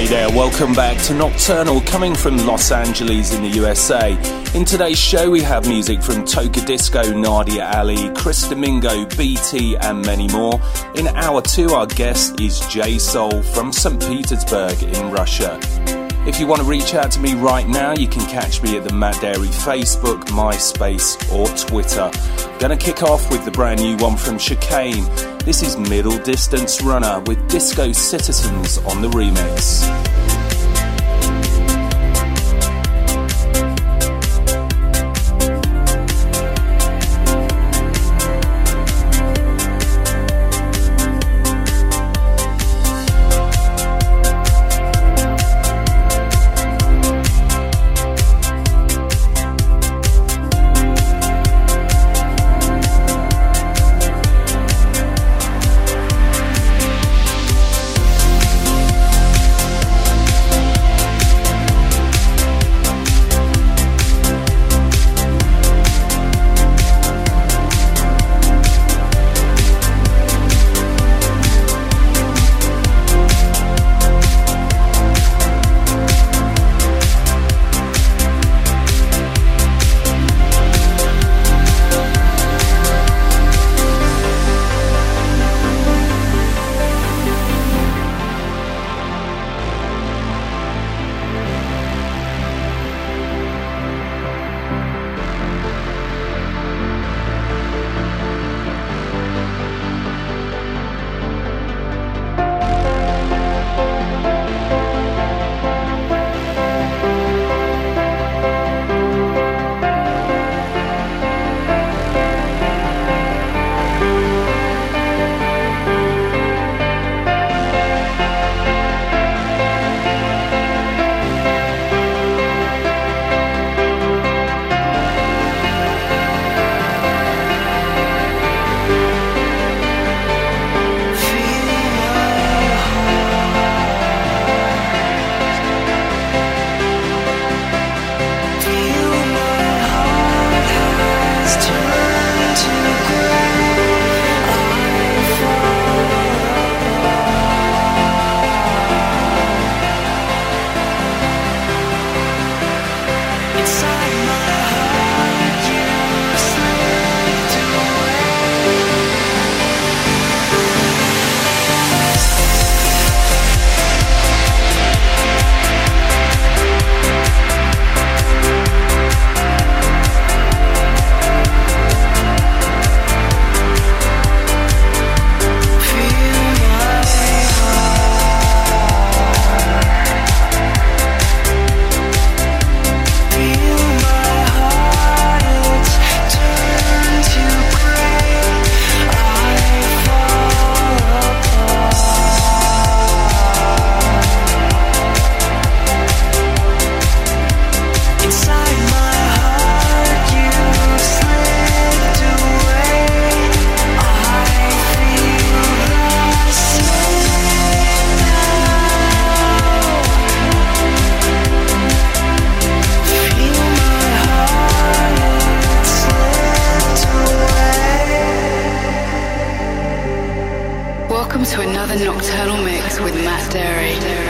Hey there, welcome back to Nocturnal coming from Los Angeles in the USA. In today's show, we have music from Tocadisco, Nadia Ali, Chris Domingo, BT, and many more. In hour two, our guest is J Soul from St. Petersburg in Russia. If you want to reach out to me right now, you can catch me at the Matt Darey Facebook, MySpace, or Twitter. Gonna kick off with the brand new one from Chicane. This is Middle Distance Runner with Disco Citizens on the remix. the Nocturnal Mix with Matt Darey.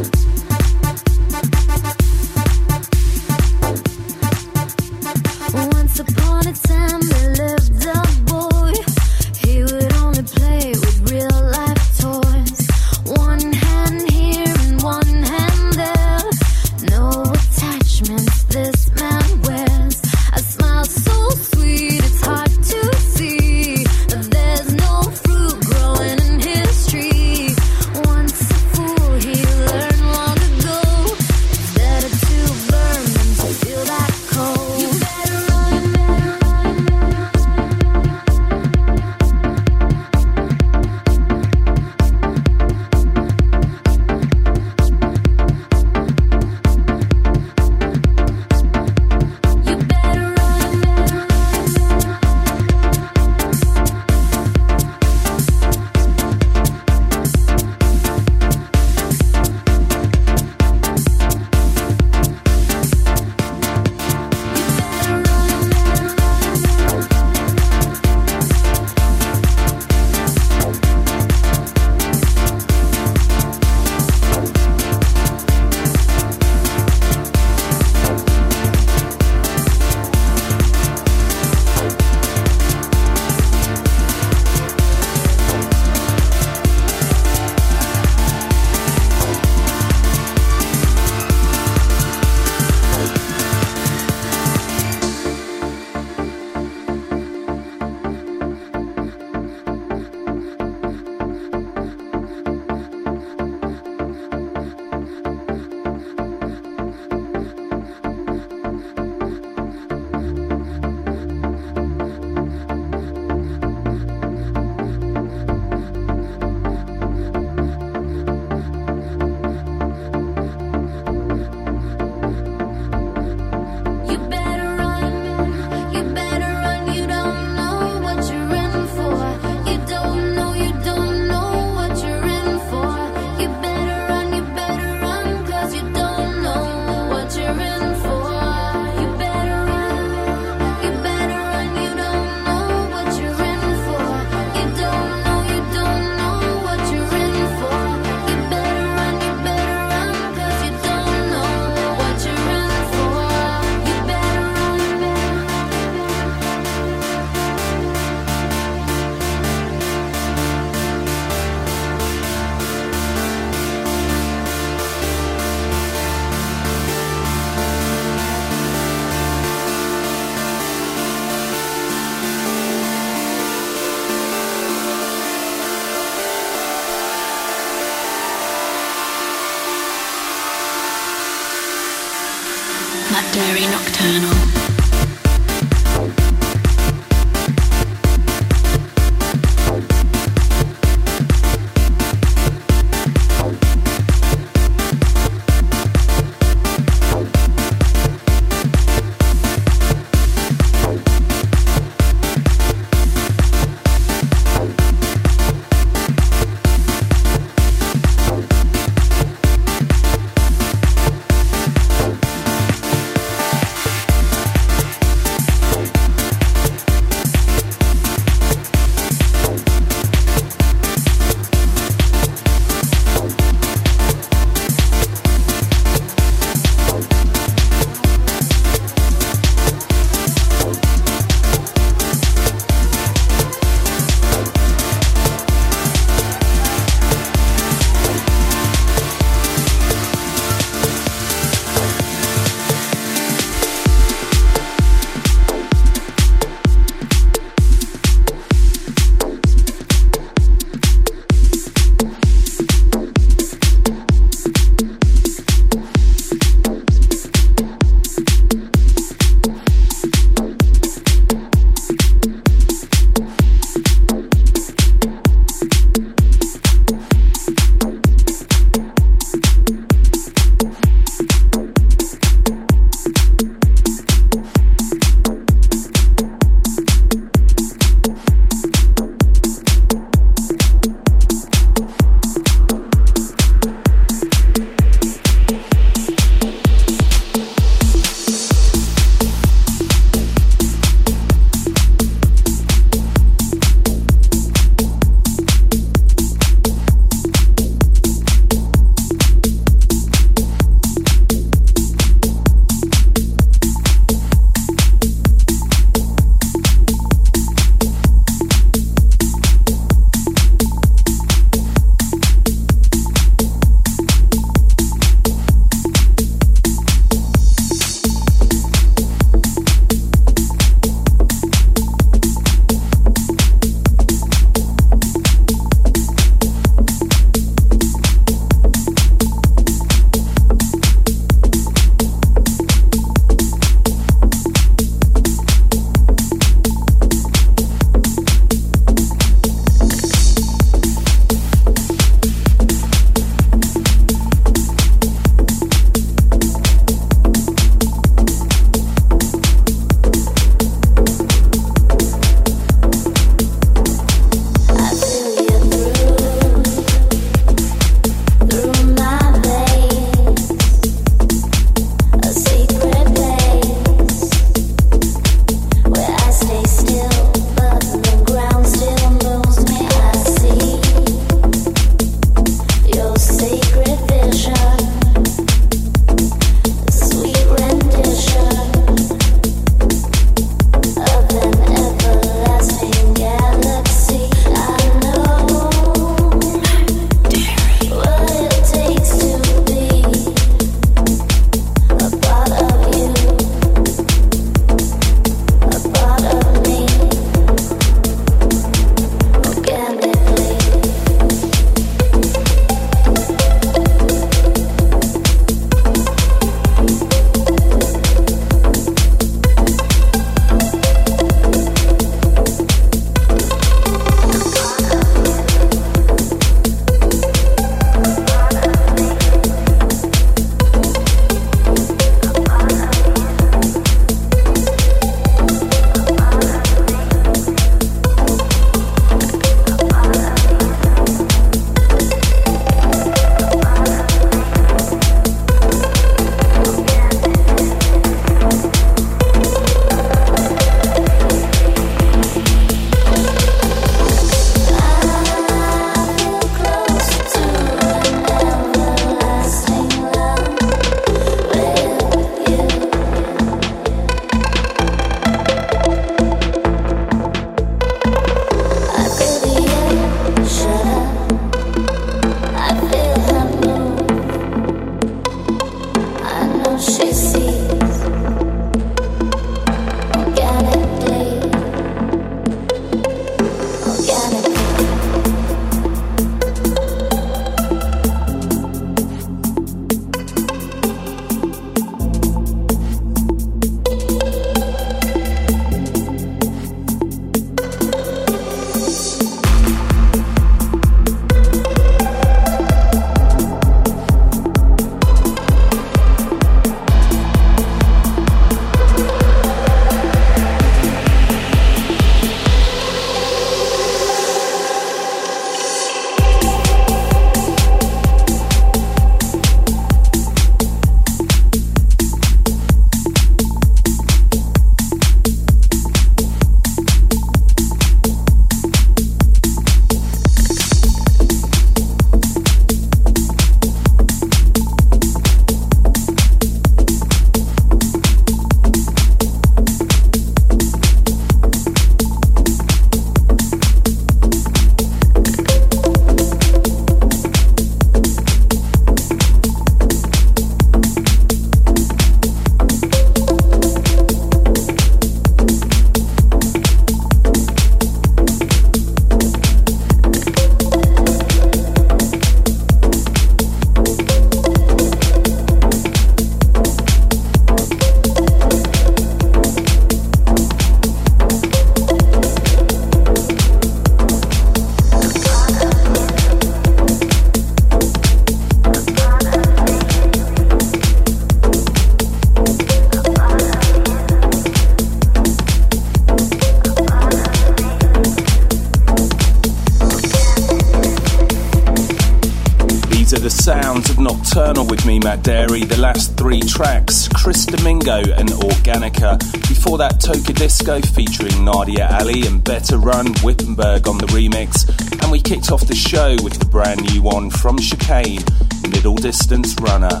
Matt Darey. The last three tracks, Chris Domingo and Organica. Before that, Tocadisco featuring Nadia Ali and Better Run, Wippenberg on the remix. And we kicked off the show with the brand new one from Chicane, Middle Distance Runner.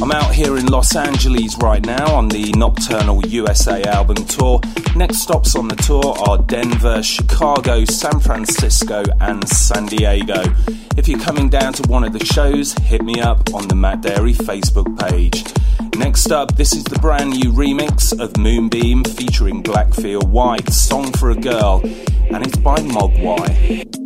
I'm out here in Los Angeles right now on the Nocturnal USA album tour. Next stops on the tour are Denver, Chicago, San Francisco, and San Diego. If you're coming down to one of the shows, hit me up on the Matt Darey Facebook page. Next up, this is the brand new remix of Moonbeam featuring Blackfeel Wite, Song for a Girl, and it's by Mogwai.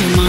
World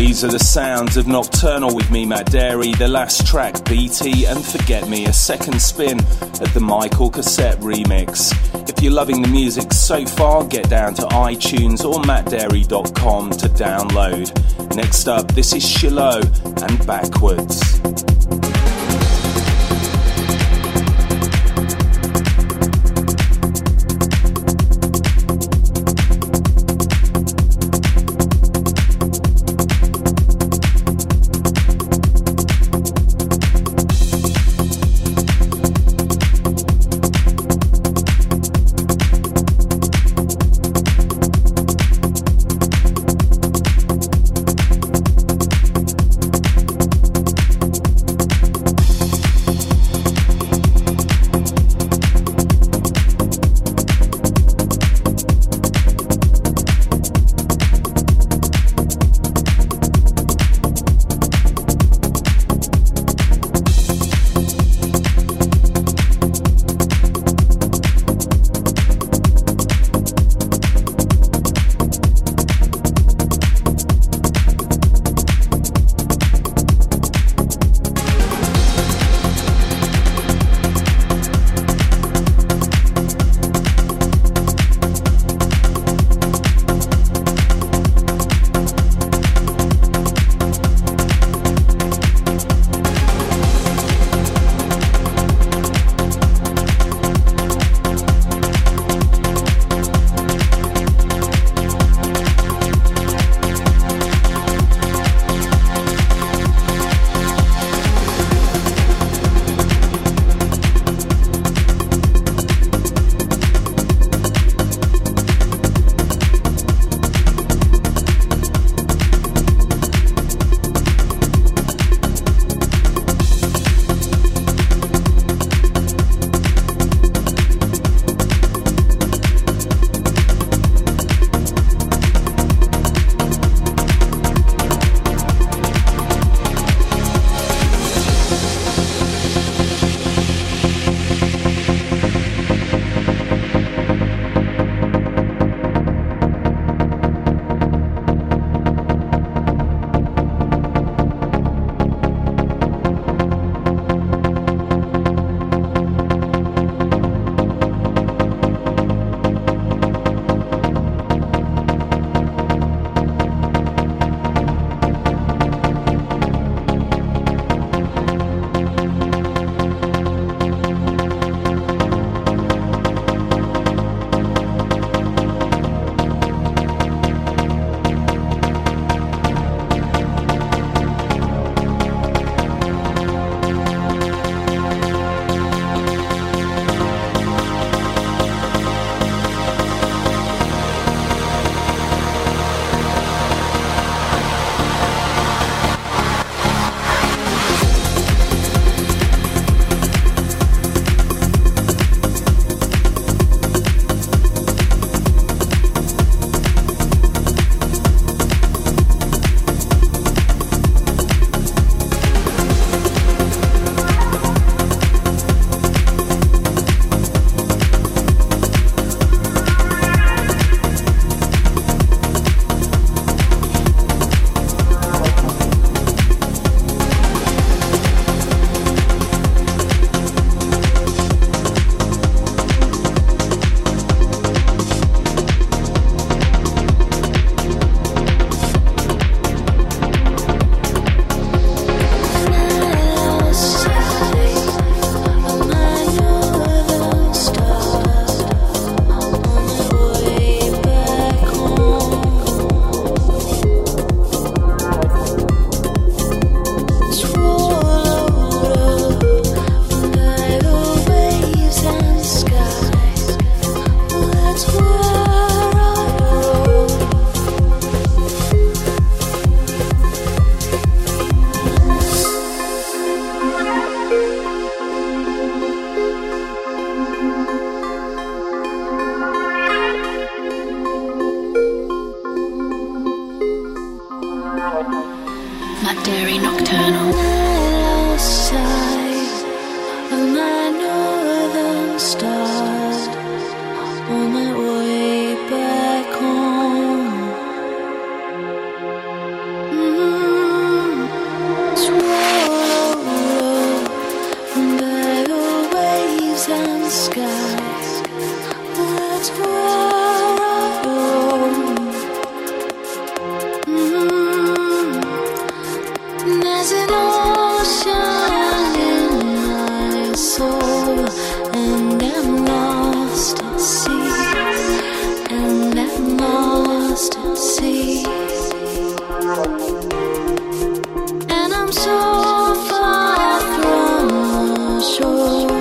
These are the sounds of Nocturnal with me, Matt Darey. The last track, BT and Forget Me, a second spin at the Michael Cassette remix. If you're loving the music so far, get down to iTunes or mattdarey.com to download. Next up, this is Shiloh and Backwards. So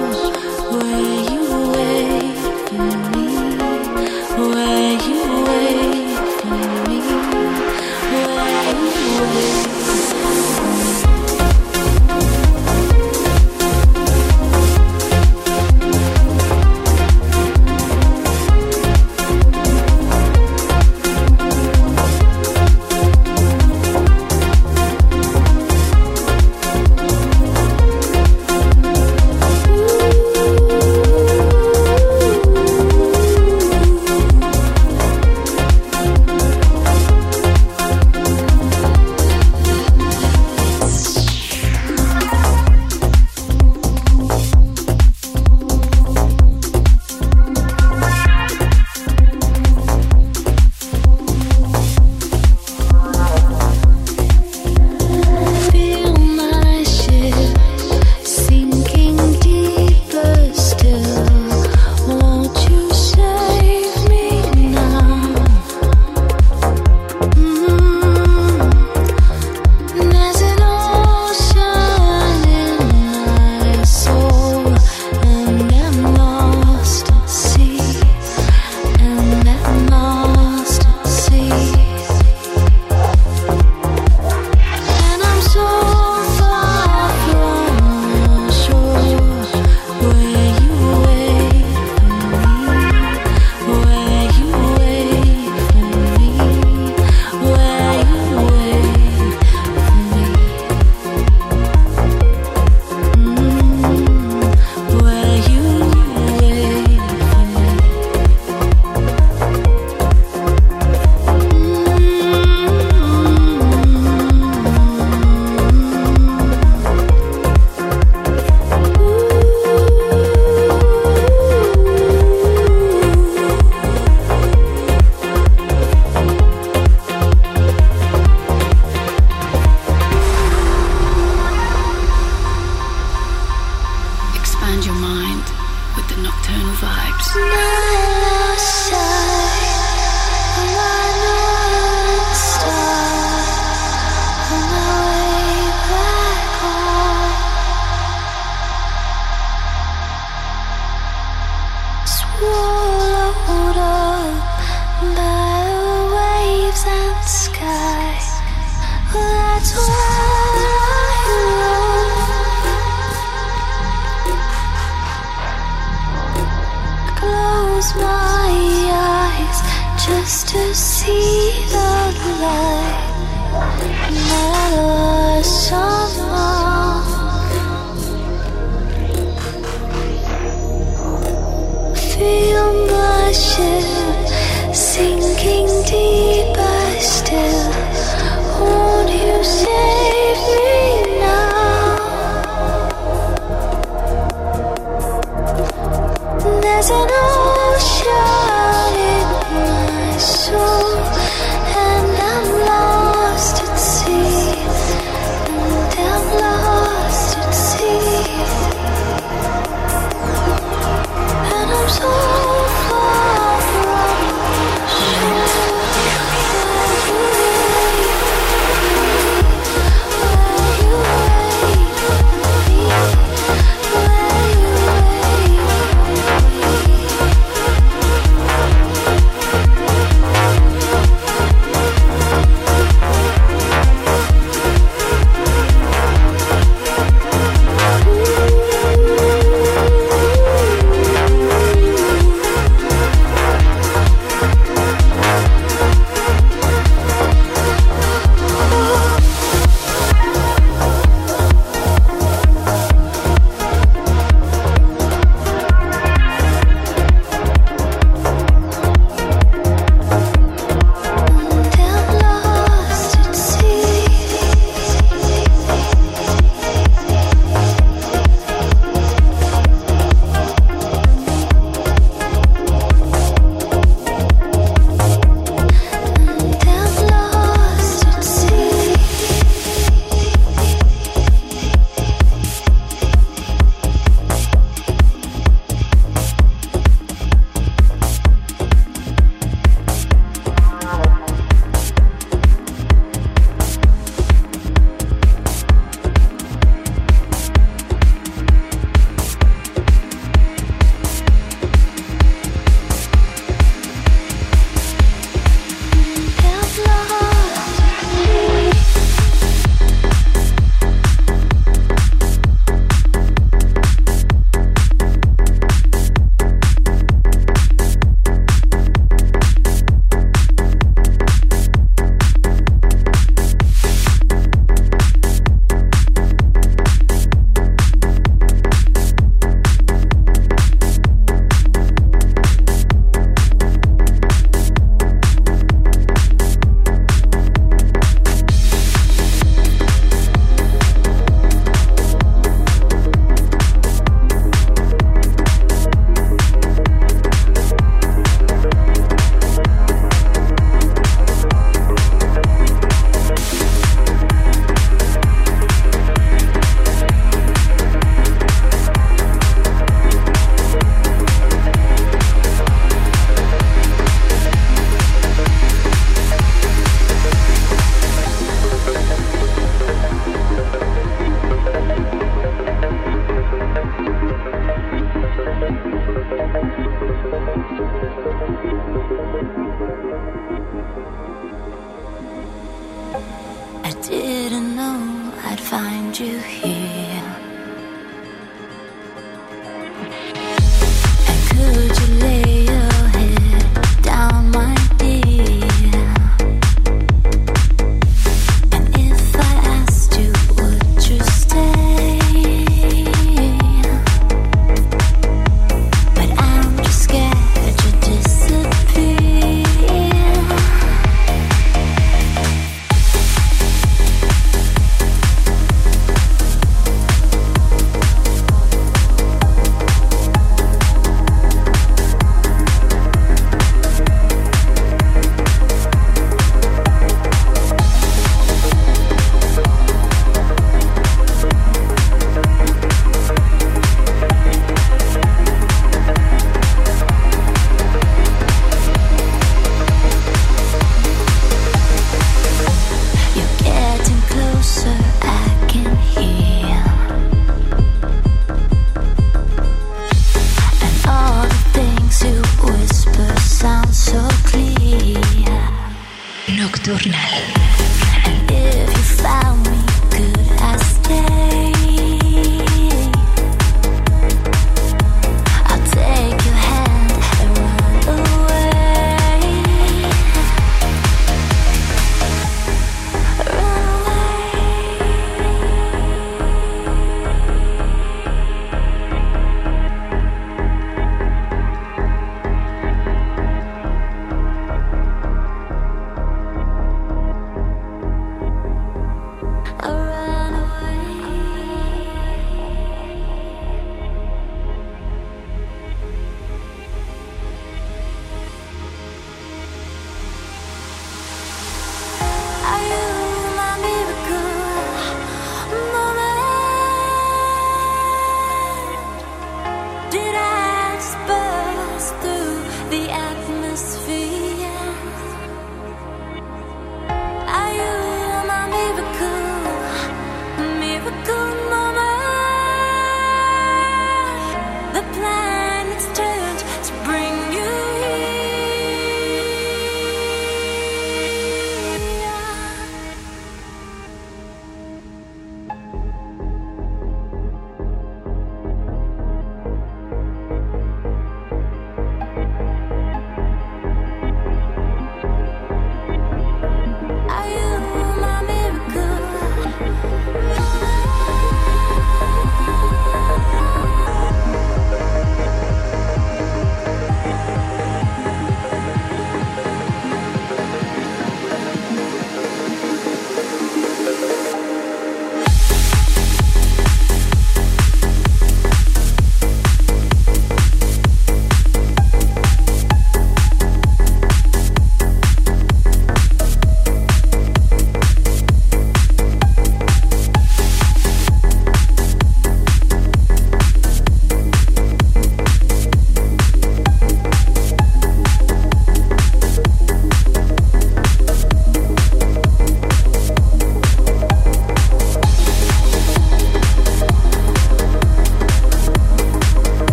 nocturnal.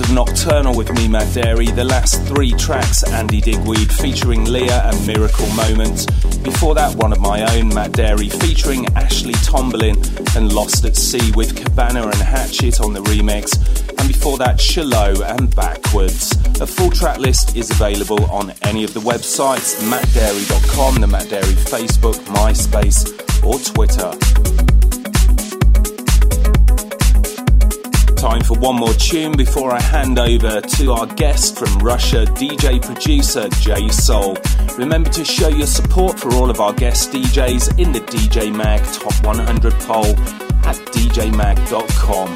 Of Nocturnal with me, Matt Darey. The last three tracks, Andy Duguid featuring Leah and Miracle Moment. Before that, one of my own, Matt Darey, featuring Ashley Tomberlin and Lost at Sea with Cabana and Hatchet on the remix. And before that, Shallow and Backwards. A full track list is available on any of the websites, mattdarey.com, the Matt Darey Facebook, MySpace, or Twitter. For one more tune before I hand over to our guest from Russia, DJ producer J Soul. Remember to show your support for all of our guest DJs in the DJ Mag Top 100 poll at djmag.com.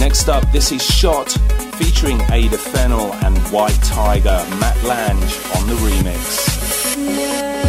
Next up, this is Shot featuring Ada Fennell and White Tiger, Matt Lange on the remix. Nocturnal.